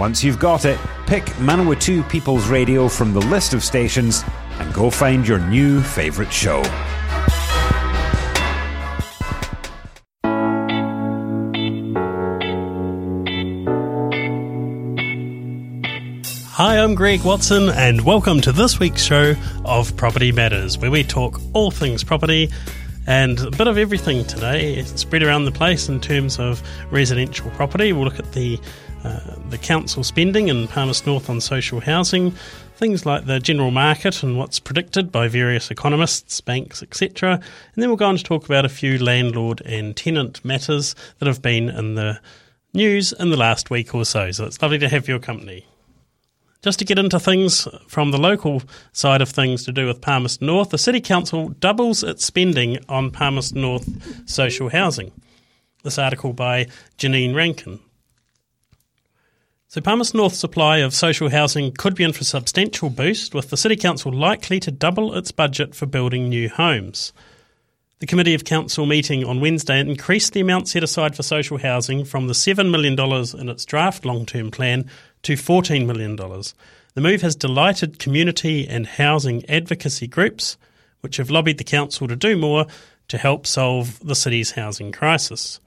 Once you've got it, pick Manawatu People's Radio from the list of stations and go find your new favourite show. Hi, I'm Greg Watson, and welcome to this week's show of Property Matters, where we talk all things property and a bit of everything today, spread around the place in terms of residential property. We'll look at the uh, the council spending in Palmerston North on social housing, things like the general market and what's predicted by various economists, banks, etc. And then we'll go on to talk about a few landlord and tenant matters that have been in the news in the last week or so. So it's lovely to have your company. Just to get into things from the local side of things to do with Palmerston North, the City Council doubles its spending on Palmerston North social housing. This article by Janine Rankin. So, Palmerston North's supply of social housing could be in for a substantial boost, with the City Council likely to double its budget for building new homes. The Committee of Council meeting on Wednesday increased the amount set aside for social housing from the $7 million in its draft long term plan to $14 million. The move has delighted community and housing advocacy groups, which have lobbied the council to do more to help solve the city's housing crisis.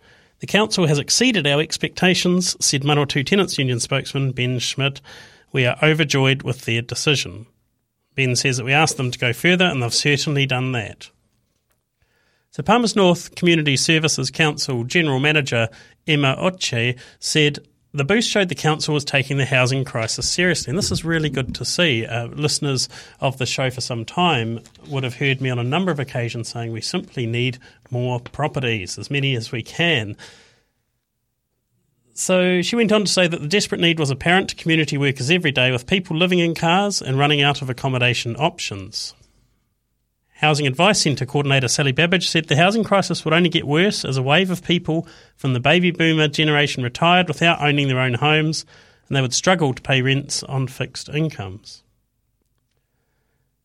The council has exceeded our expectations, said Manawatu Tenants Union spokesman Ben Schmidt. We are overjoyed with their decision. Ben says that we asked them to go further, and they've certainly done that. So, Palmer's North Community Services Council General Manager Emma Oche said the boost showed the council was taking the housing crisis seriously, and this is really good to see. Uh, listeners of the show for some time would have heard me on a number of occasions saying we simply need more properties, as many as we can. So she went on to say that the desperate need was apparent to community workers every day, with people living in cars and running out of accommodation options. Housing Advice Centre coordinator Sally Babbage said the housing crisis would only get worse as a wave of people from the baby boomer generation retired without owning their own homes and they would struggle to pay rents on fixed incomes.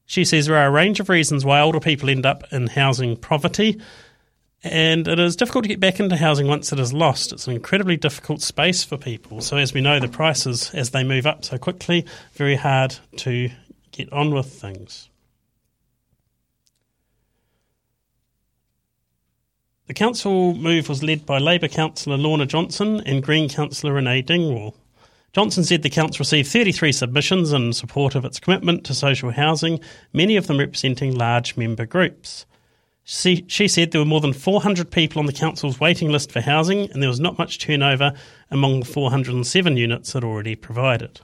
She says there are a range of reasons why older people end up in housing poverty, and it is difficult to get back into housing once it is lost. It's an incredibly difficult space for people. So, as we know, the prices, as they move up so quickly, very hard to get on with things. The council move was led by Labour councillor Lorna Johnson and Green councillor Renee Dingwall. Johnson said the council received 33 submissions in support of its commitment to social housing, many of them representing large member groups. She, she said there were more than 400 people on the council's waiting list for housing, and there was not much turnover among the 407 units it already provided.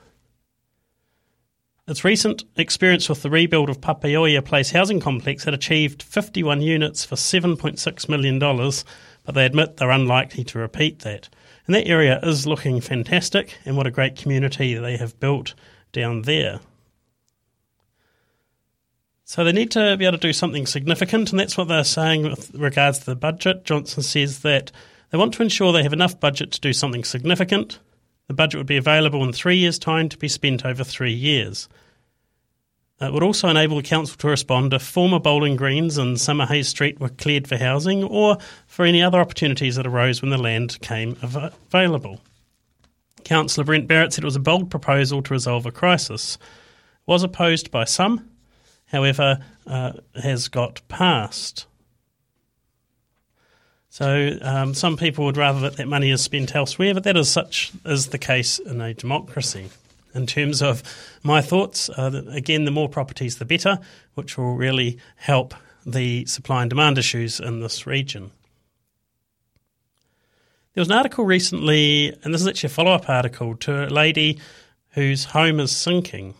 Its recent experience with the rebuild of Papaioea Place housing complex had achieved 51 units for $7.6 million, but they admit they're unlikely to repeat that. And that area is looking fantastic, and what a great community they have built down there. So they need to be able to do something significant, and that's what they're saying with regards to the budget. Johnson says that they want to ensure they have enough budget to do something significant, the budget would be available in three years' time to be spent over three years. It would also enable the council to respond if former bowling greens and Summerhays Street were cleared for housing or for any other opportunities that arose when the land came available. Councillor Brent Barrett said it was a bold proposal to resolve a crisis. It was opposed by some, however, uh, has got passed. So um, some people would rather that that money is spent elsewhere, but that is such is the case in a democracy. In terms of my thoughts, uh, again, the more properties, the better, which will really help the supply and demand issues in this region. There was an article recently, and this is actually a follow up article to a lady whose home is sinking.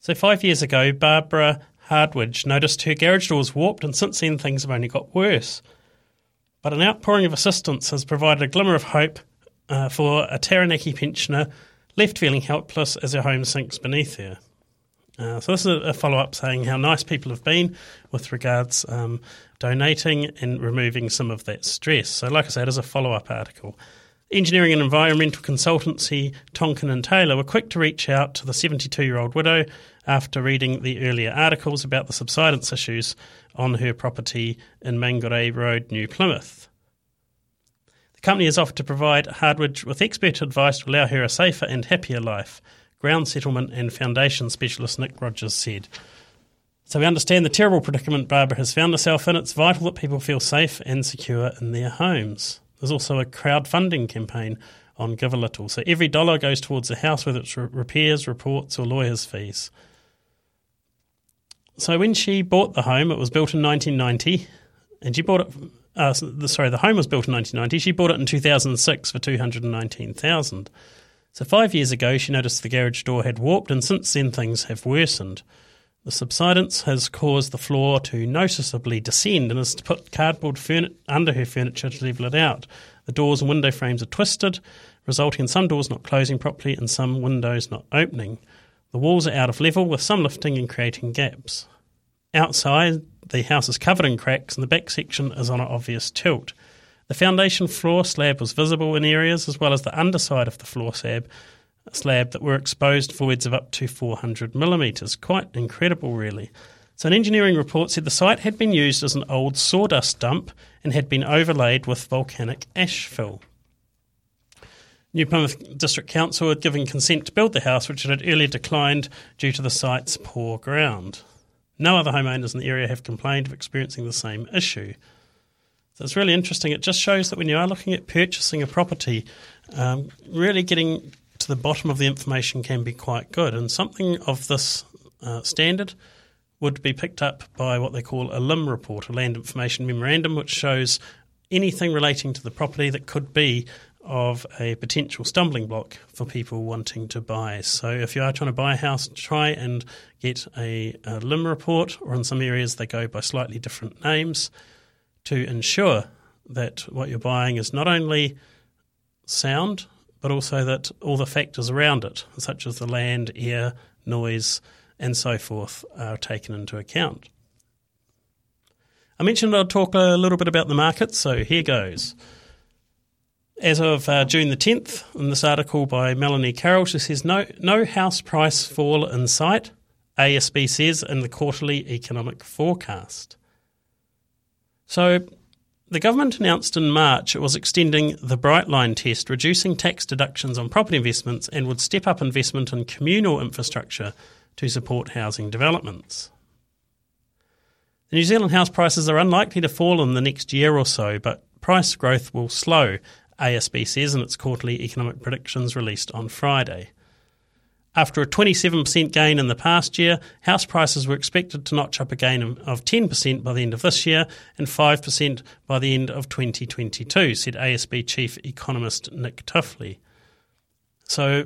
So, five years ago, Barbara Hardwidge noticed her garage door was warped, and since then things have only got worse. But an outpouring of assistance has provided a glimmer of hope uh, for a Taranaki pensioner left feeling helpless as her home sinks beneath her. Uh, so this is a follow up saying how nice people have been with regards um, donating and removing some of that stress. So, like I said, as a follow up article. Engineering and environmental consultancy Tonkin and Taylor were quick to reach out to the 72 year old widow after reading the earlier articles about the subsidence issues on her property in Mangorei Road, New Plymouth. The company has offered to provide Hardwidge with expert advice to allow her a safer and happier life, ground settlement and foundation specialist Nick Rogers said. So we understand the terrible predicament Barbara has found herself in. It's vital that people feel safe and secure in their homes. There's also a crowdfunding campaign on Give a Little. So every dollar goes towards the house, whether it's repairs, reports, or lawyers' fees. So when she bought the home, it was built in 1990, and she bought it. Uh, sorry, the home was built in 1990. She bought it in 2006 for 219,000. So five years ago, she noticed the garage door had warped, and since then things have worsened. The subsidence has caused the floor to noticeably descend and has put cardboard under her furniture to level it out. The doors and window frames are twisted, resulting in some doors not closing properly and some windows not opening. The walls are out of level, with some lifting and creating gaps. Outside, the house is covered in cracks and the back section is on an obvious tilt. The foundation floor slab was visible in areas, as well as the underside of the floor slab, slab that were exposed voids of up to 400 millimetres. Quite incredible, really. So, an engineering report said the site had been used as an old sawdust dump and had been overlaid with volcanic ash fill. New Plymouth District Council had given consent to build the house, which it had earlier declined due to the site's poor ground. No other homeowners in the area have complained of experiencing the same issue. So it's really interesting. It just shows that when you are looking at purchasing a property, um, really getting to the bottom of the information can be quite good. And something of this uh, standard would be picked up by what they call a LIM report, a Land Information Memorandum, which shows anything relating to the property that could be of a potential stumbling block for people wanting to buy. So, if you are trying to buy a house, try and get a, a LIM report, or in some areas they go by slightly different names, to ensure that what you're buying is not only sound but also that all the factors around it, such as the land, air, noise, and so forth, are taken into account. I mentioned I'd talk a little bit about the market, so here goes. As of uh, June the 10th, in this article by Melanie Carroll, she says no, no house price fall in sight, ASB says in the quarterly economic forecast. So the government announced in March it was extending the Bright Line test, reducing tax deductions on property investments, and would step up investment in communal infrastructure to support housing developments. The New Zealand house prices are unlikely to fall in the next year or so, but price growth will slow, ASB says in its quarterly economic predictions released on Friday. After a 27% gain in the past year, house prices were expected to notch up a gain of 10% by the end of this year and 5% by the end of 2022, said ASB chief economist Nick Tuffley. So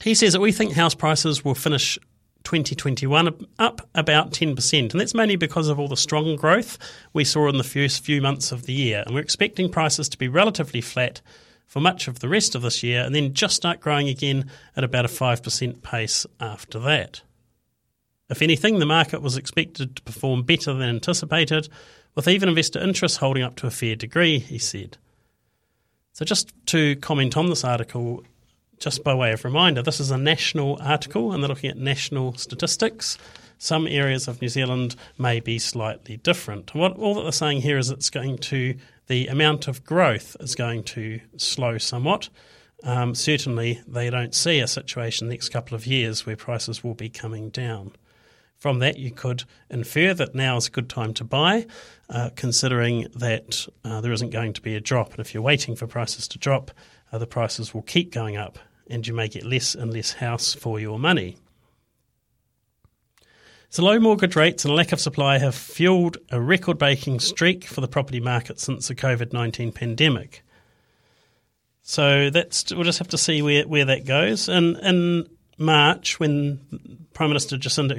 he says that we think house prices will finish 2021 up about 10%, and that's mainly because of all the strong growth we saw in the first few months of the year. And we're expecting prices to be relatively flat for much of the rest of this year and then just start growing again at about a 5% pace after that. If anything, the market was expected to perform better than anticipated, with even investor interest holding up to a fair degree, he said. So, just to comment on this article, just by way of reminder, this is a national article and they're looking at national statistics. Some areas of New Zealand may be slightly different. What all that they're saying here is it's going to the amount of growth is going to slow somewhat. Um, certainly, they don't see a situation the next couple of years where prices will be coming down. From that, you could infer that now is a good time to buy, uh, considering that uh, there isn't going to be a drop. And if you're waiting for prices to drop, uh, the prices will keep going up, and you may get less and less house for your money. So low mortgage rates and lack of supply have fueled a record breaking streak for the property market since the COVID 19 pandemic. So that's we'll just have to see where, where that goes. And in March, when Prime Minister Jacinda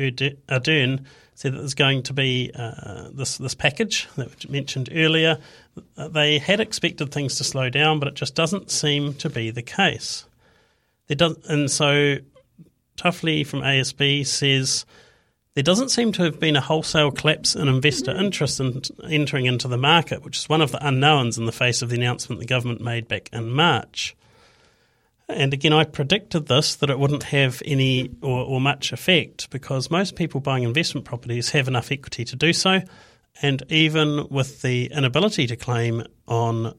Ardern said that there's going to be uh, this this package that was mentioned earlier, they had expected things to slow down, but it just doesn't seem to be the case. There does, and so Tuffley from ASB says there doesn't seem to have been a wholesale collapse in investor mm. interest in entering into the market, which is one of the unknowns in the face of the announcement the government made back in March. And again, I predicted this that it wouldn't have any or, or, much effect because most people buying investment properties have enough equity to do so. And even with the inability to claim on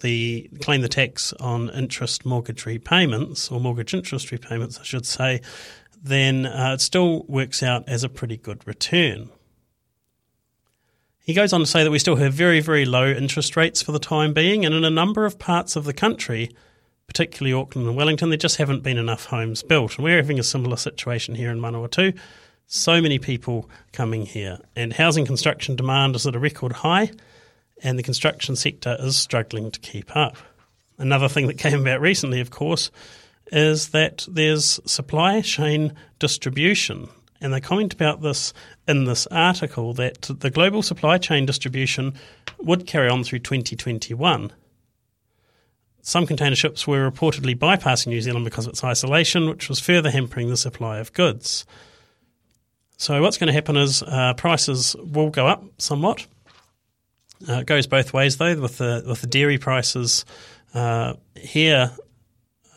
the claim the tax on interest mortgage repayments or mortgage interest repayments, I should say, then uh, it still works out as a pretty good return. He goes on to say that we still have very, very low interest rates for the time being, and in a number of parts of the country, particularly Auckland and Wellington, there just haven't been enough homes built. And we're having a similar situation here in Manawatu. So many people coming here, and housing construction demand is at a record high, and the construction sector is struggling to keep up. Another thing that came about recently, of course, is that there's supply chain distribution. And they comment about this in this article that the global supply chain distribution would carry on through 2021 some container ships were reportedly bypassing New Zealand because of its isolation, which was further hampering the supply of goods. So, what's going to happen is uh, prices will go up somewhat. Uh, it goes both ways, though, with the with the dairy prices uh, here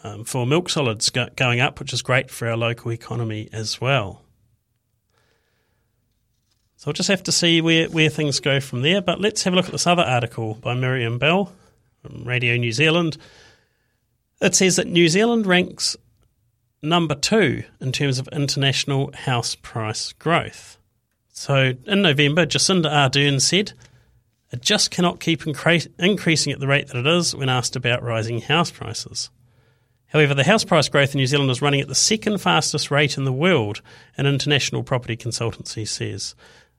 um, for milk solids go- going up, which is great for our local economy as well. So, we'll just have to see where, where things go from there. But let's have a look at this other article by Miriam Bell from Radio New Zealand. It says that New Zealand ranks number two in terms of international house price growth. So in November, Jacinda Ardern said, it just cannot keep incre- increasing at the rate that it is when asked about rising house prices. However, the house price growth in New Zealand is running at the second fastest rate in the world, an international property consultancy says.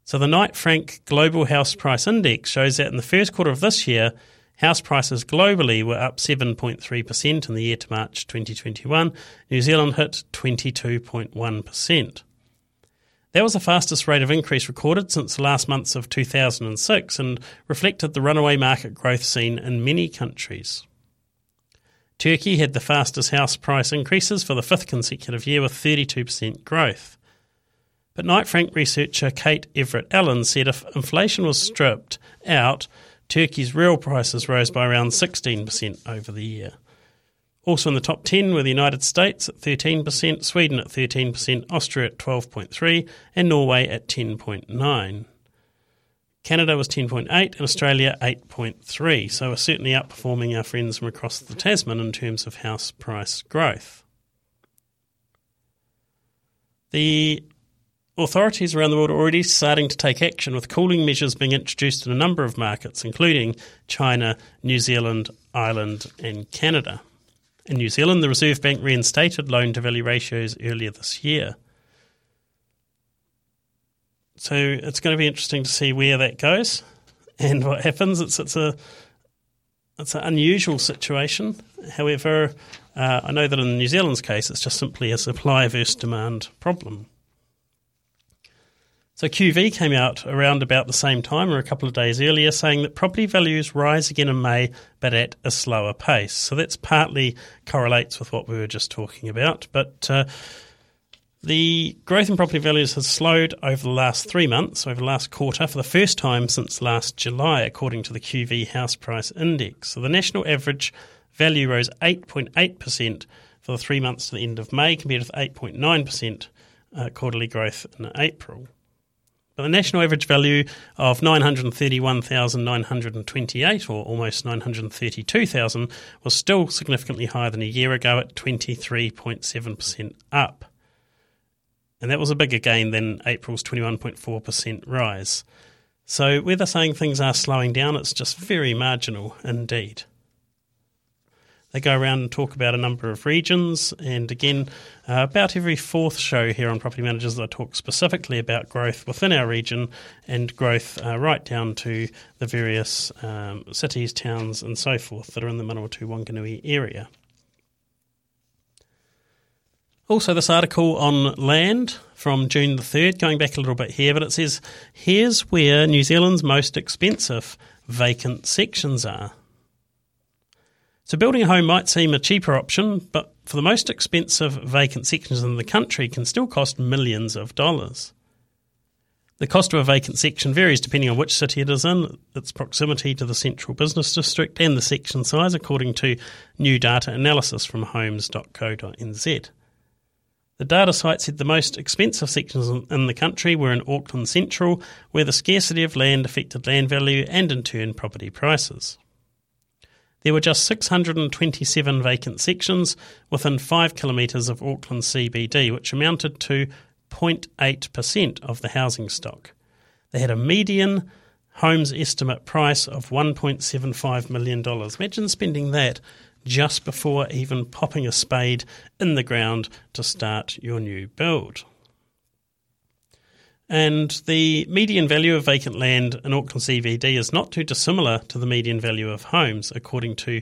So the Knight Frank Global House Price Index shows that in the first quarter of this year, House prices globally were up 7.3% in the year to March 2021. New Zealand hit 22.1%. That was the fastest rate of increase recorded since the last months of 2006 and reflected the runaway market growth seen in many countries. Turkey had the fastest house price increases for the fifth consecutive year with 32% growth. But Knight Frank researcher Kate Everett Allen said if inflation was stripped out, Turkey's real prices rose by around 16% over the year. Also in the top 10 were the United States at 13%, Sweden at 13%, Austria at 12.3 and Norway at 10.9. Canada was 10.8 and Australia 8.3, so we're certainly outperforming our friends from across the Tasman in terms of house price growth. The Authorities around the world are already starting to take action, with cooling measures being introduced in a number of markets, including China, New Zealand, Ireland, and Canada. In New Zealand, the Reserve Bank reinstated loan to value ratios earlier this year. So it's going to be interesting to see where that goes and what happens. It's it's a it's an unusual situation. However, uh, I know that in New Zealand's case, it's just simply a supply versus demand problem. So QV came out around about the same time or a couple of days earlier saying that property values rise again in May but at a slower pace. So that's partly correlates with what we were just talking about. But uh, the growth in property values has slowed over the last three months, over the last quarter, for the first time since last July, according to the QV House Price Index. So the national average value rose 8.8% for the three months to the end of May, compared with 8.9% uh, quarterly growth in April. But the national average value of 931,928, or almost 932,000, was still significantly higher than a year ago at 23.7% up. And that was a bigger gain than April's 21.4% rise. So, whether saying things are slowing down, it's just very marginal indeed. They go around and talk about a number of regions, and again, uh, about every fourth show here on Property Managers, I talk specifically about growth within our region and growth uh, right down to the various um, cities, towns, and so forth that are in the Manawatu Wanganui area. Also, this article on land from June the 3rd, going back a little bit here, but it says here's where New Zealand's most expensive vacant sections are. So building a home might seem a cheaper option, but for the most expensive vacant sections in the country can still cost millions of dollars. The cost of a vacant section varies depending on which city it is in, its proximity to the central business district, and the section size, according to new data analysis from homes.co.nz. The data site said the most expensive sections in the country were in Auckland Central, where the scarcity of land affected land value and in turn property prices. There were just 627 vacant sections within 5 kilometres of Auckland CBD, which amounted to 0.8% of the housing stock. They had a median homes estimate price of $1.75 million. Imagine spending that just before even popping a spade in the ground to start your new build. And the median value of vacant land in Auckland CBD is not too dissimilar to the median value of homes, according to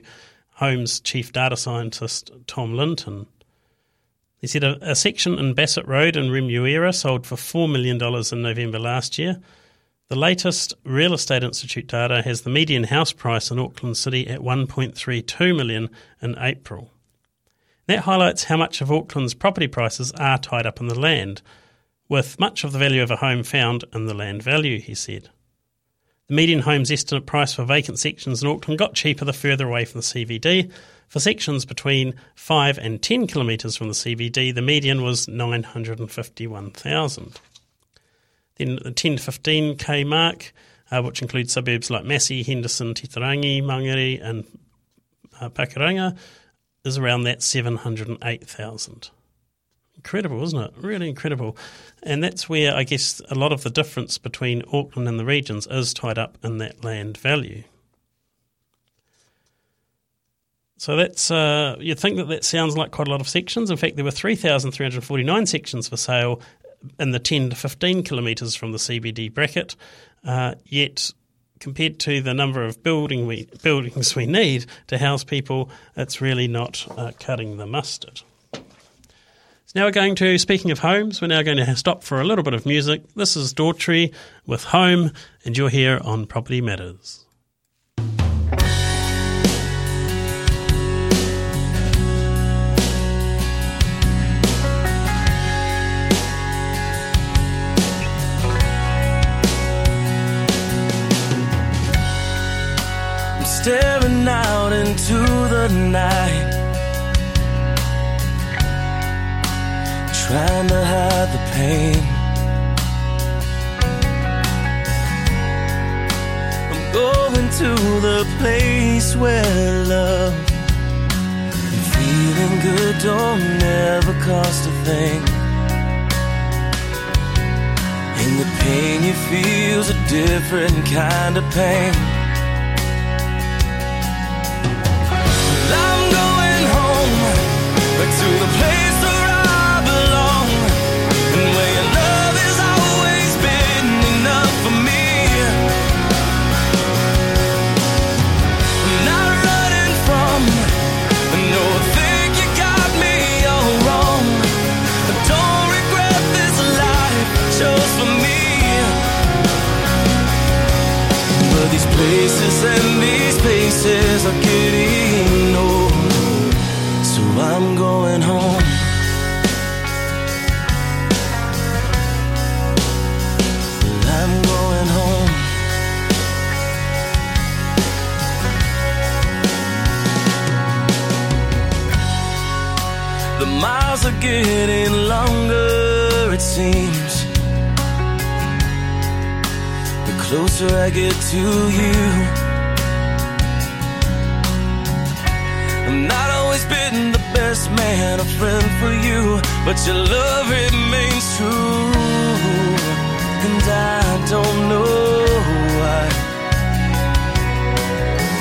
Homes chief data scientist Tom Linton. He said a, a section in Bassett Road in Remuera sold for $4 million in November last year. The latest Real Estate Institute data has the median house price in Auckland City at 1.32 million in April. That highlights how much of Auckland's property prices are tied up in the land, with much of the value of a home found in the land value, he said. The median homes estimate price for vacant sections in Auckland got cheaper the further away from the CBD. For sections between 5 and 10 kilometres from the CBD, the median was 951,000. Then the 10 to 15k mark, uh, which includes suburbs like Massey, Henderson, Titirangi, Mangere, and uh, Pakuranga, is around that 708,000. Incredible, isn't it? Really incredible. And that's where I guess a lot of the difference between Auckland and the regions is tied up in that land value. So that's uh, you'd think that that sounds like quite a lot of sections. In fact, there were 3,349 sections for sale in the 10 to 15 kilometres from the CBD bracket, uh, yet compared to the number of building we, buildings we need to house people, it's really not uh, cutting the mustard. So now we're going to, speaking of homes, we're now going to stop for a little bit of music. This is Daughtry with Home, and you're here on Property Matters. Into night, trying to hide the pain. I'm going to the place where love and feeling good don't ever cost a thing. And the pain you feel's a different kind of pain. Love remains true. And I don't know why.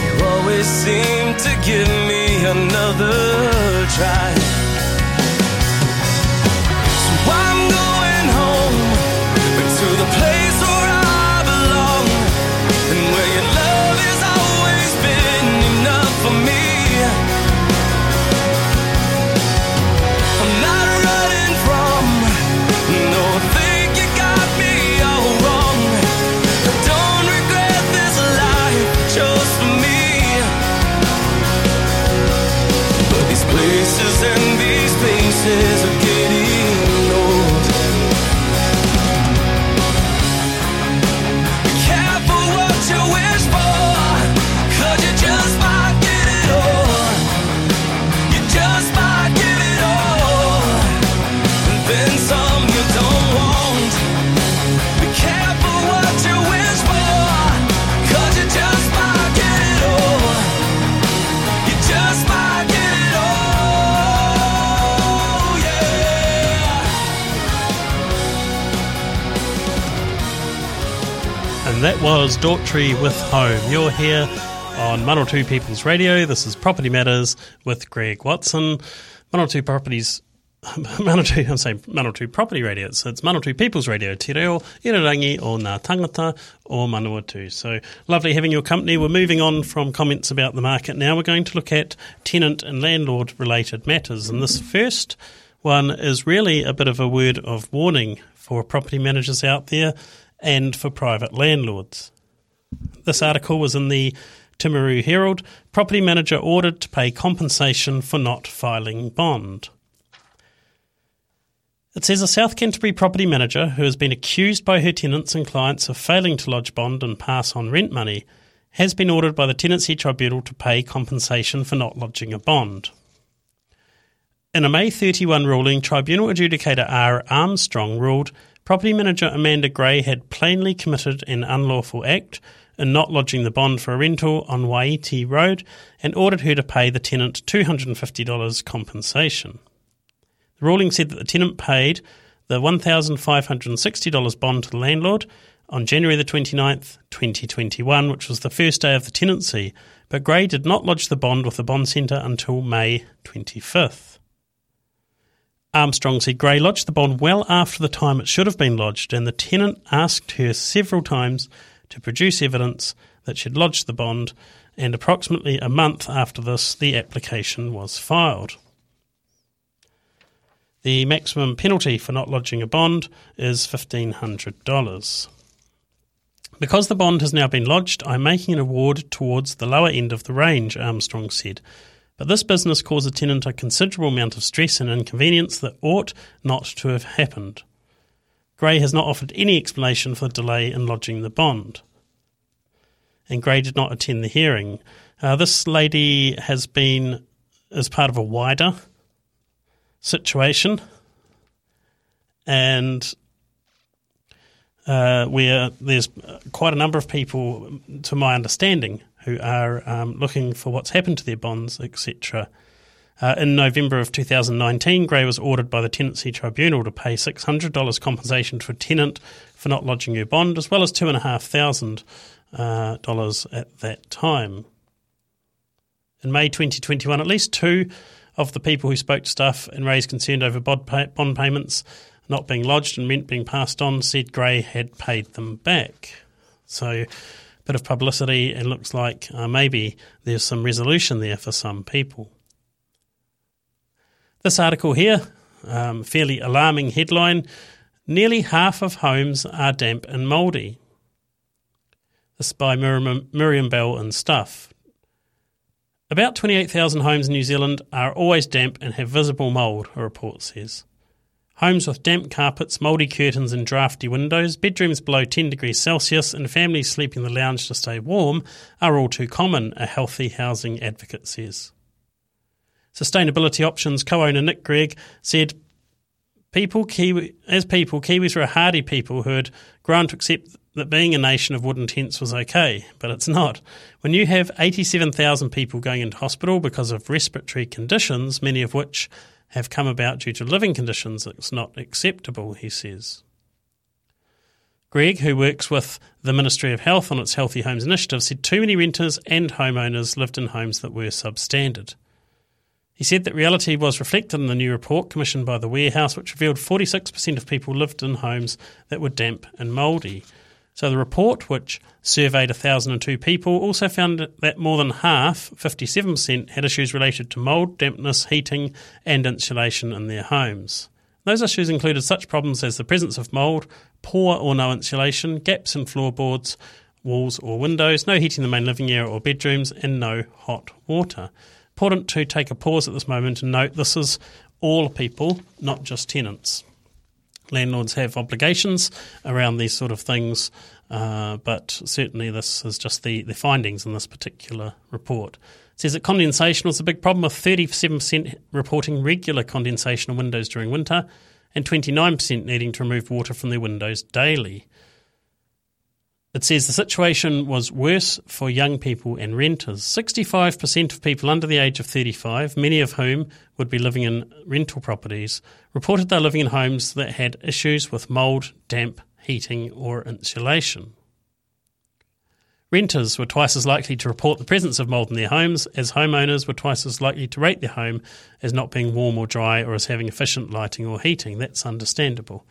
You always seem to give me another try. Was Daughtry with Home. You're here on Manawatu People's Radio. This is Property Matters with Greg Watson. Manawatu Properties Manawatu, I'm saying Manawatu Property Radio. So it's Manawatu People's Radio, Te Reo, Irarangi o Ngā Tangata o Manawatu. So lovely having your company. We're moving on from comments about the market now. We're going to look at tenant and landlord related matters. And this first one is really a bit of a word of warning for property managers out there and for private landlords. This article was in the Timaru Herald. Property manager ordered to pay compensation for not filing bond. It says a South Canterbury property manager who has been accused by her tenants and clients of failing to lodge bond and pass on rent money has been ordered by the Tenancy Tribunal to pay compensation for not lodging a bond. In a May 31 ruling, Tribunal adjudicator R. Armstrong ruled property manager Amanda Gray had plainly committed an unlawful act in not lodging the bond for a rental on Waiti Road and ordered her to pay the tenant $250 compensation. The ruling said that the tenant paid the $1,560 bond to the landlord on January the 29th, 2021, which was the first day of the tenancy, but Gray did not lodge the bond with the bond centre until May 25th. Armstrong said Gray lodged the bond well after the time it should have been lodged, and the tenant asked her several times to produce evidence that she'd lodged the bond, and approximately a month after this, the application was filed. The maximum penalty for not lodging a bond is $1,500. Because the bond has now been lodged, I'm making an award towards the lower end of the range, Armstrong said. But this business caused the tenant a considerable amount of stress and inconvenience that ought not to have happened. Gray has not offered any explanation for the delay in lodging the bond. And Gray did not attend the hearing. Uh, this lady has been as part of a wider situation, and uh, where there's quite a number of people, to my understanding, who are um, looking for what's happened to their bonds, etc. Uh, in November of 2019, Gray was ordered by the Tenancy Tribunal to pay $600 compensation to a tenant for not lodging her bond, as well as 2,500 uh, dollars at that time. In May 2021, at least two of the people who spoke to staff and raised concern over bond, pay- bond payments not being lodged and rent being passed on said Gray had paid them back. So, a bit of publicity, and looks like uh, maybe there's some resolution there for some people. This article here, um, fairly alarming headline Nearly half of homes are damp and mouldy. This is by Miriam, Miriam Bell and Stuff. About 28,000 homes in New Zealand are always damp and have visible mould, a report says. Homes with damp carpets, mouldy curtains, and drafty windows, bedrooms below 10 degrees Celsius, and families sleeping in the lounge to stay warm are all too common, a healthy housing advocate says. Sustainability Options co owner Nick Gregg said, People, Kiwi, as people, Kiwis were a hardy people who had grown to accept that being a nation of wooden tents was okay, but it's not. When you have 87,000 people going into hospital because of respiratory conditions, many of which have come about due to living conditions, it's not acceptable, he says. Gregg, who works with the Ministry of Health on its Healthy Homes initiative, said too many renters and homeowners lived in homes that were substandard. He said that reality was reflected in the new report commissioned by the Warehouse, which revealed 46% of people lived in homes that were damp and mouldy. So the report, which surveyed 1,002 people, also found that more than half, 57%, had issues related to mould, dampness, heating, and insulation in their homes. Those issues included such problems as the presence of mould, poor or no insulation, gaps in floorboards, walls or windows, no heating in the main living area or bedrooms, and no hot water. Important to take a pause at this moment and note this is all people, not just tenants landlords have obligations around these sort of things, uh, but certainly this is just the, the findings in this particular report. It says that condensation was a big problem, with 37% reporting regular condensation on windows during winter and 29% needing to remove water from their windows daily. It says the situation was worse for young people and renters. 65% of people under the age of 35, many of whom would be living in rental properties, reported they're living in homes that had issues with mould, damp, heating, or insulation. Renters were twice as likely to report the presence of mould in their homes, as homeowners were twice as likely to rate their home as not being warm or dry or as having efficient lighting or heating. That's understandable.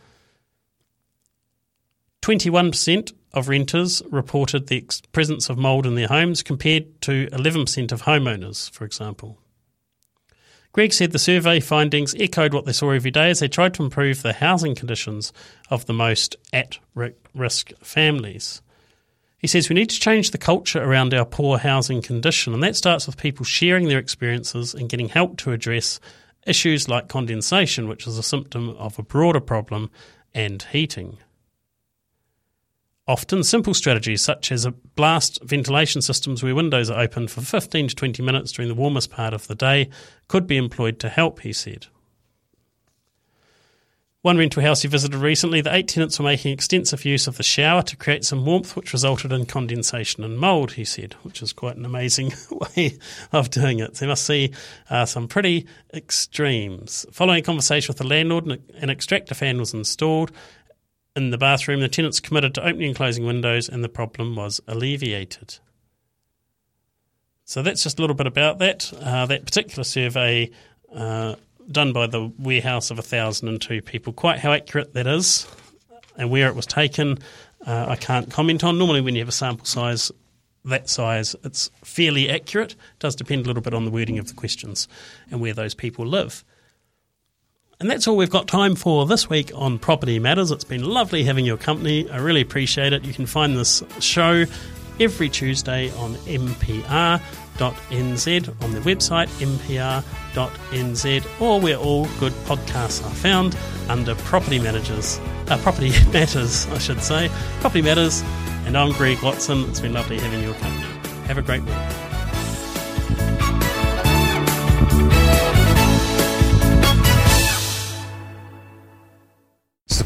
21% of renters reported the ex- presence of mould in their homes compared to 11% of homeowners, for example. Gregg said the survey findings echoed what they saw every day as they tried to improve the housing conditions of the most at risk families. He says we need to change the culture around our poor housing condition, and that starts with people sharing their experiences and getting help to address issues like condensation, which is a symptom of a broader problem, and heating. Often, simple strategies such as blast ventilation systems where windows are open for 15 to 20 minutes during the warmest part of the day could be employed to help, he said. One rental house he visited recently, the eight tenants were making extensive use of the shower to create some warmth, which resulted in condensation and mould, he said, which is quite an amazing way of doing it. So you must see uh, some pretty extremes. Following a conversation with the landlord, an extractor fan was installed in the bathroom. The tenants committed to opening and closing windows, and the problem was alleviated. So that's just a little bit about that. Uh, that particular survey uh, done by the warehouse of 1,002 people. Quite how accurate that is and where it was taken, uh, I can't comment on. Normally, when you have a sample size that size, it's fairly accurate. It does depend a little bit on the wording of the questions and where those people live. And that's all we've got time for this week on Property Matters. It's been lovely having your company. I really appreciate it. You can find this show every Tuesday on mpr.nz, on the website mpr.nz, or where all good podcasts are found under Property Managers, uh, Property Matters, I should say. Property Matters, and I'm Greg Watson. It's been lovely having your company. Have a great week.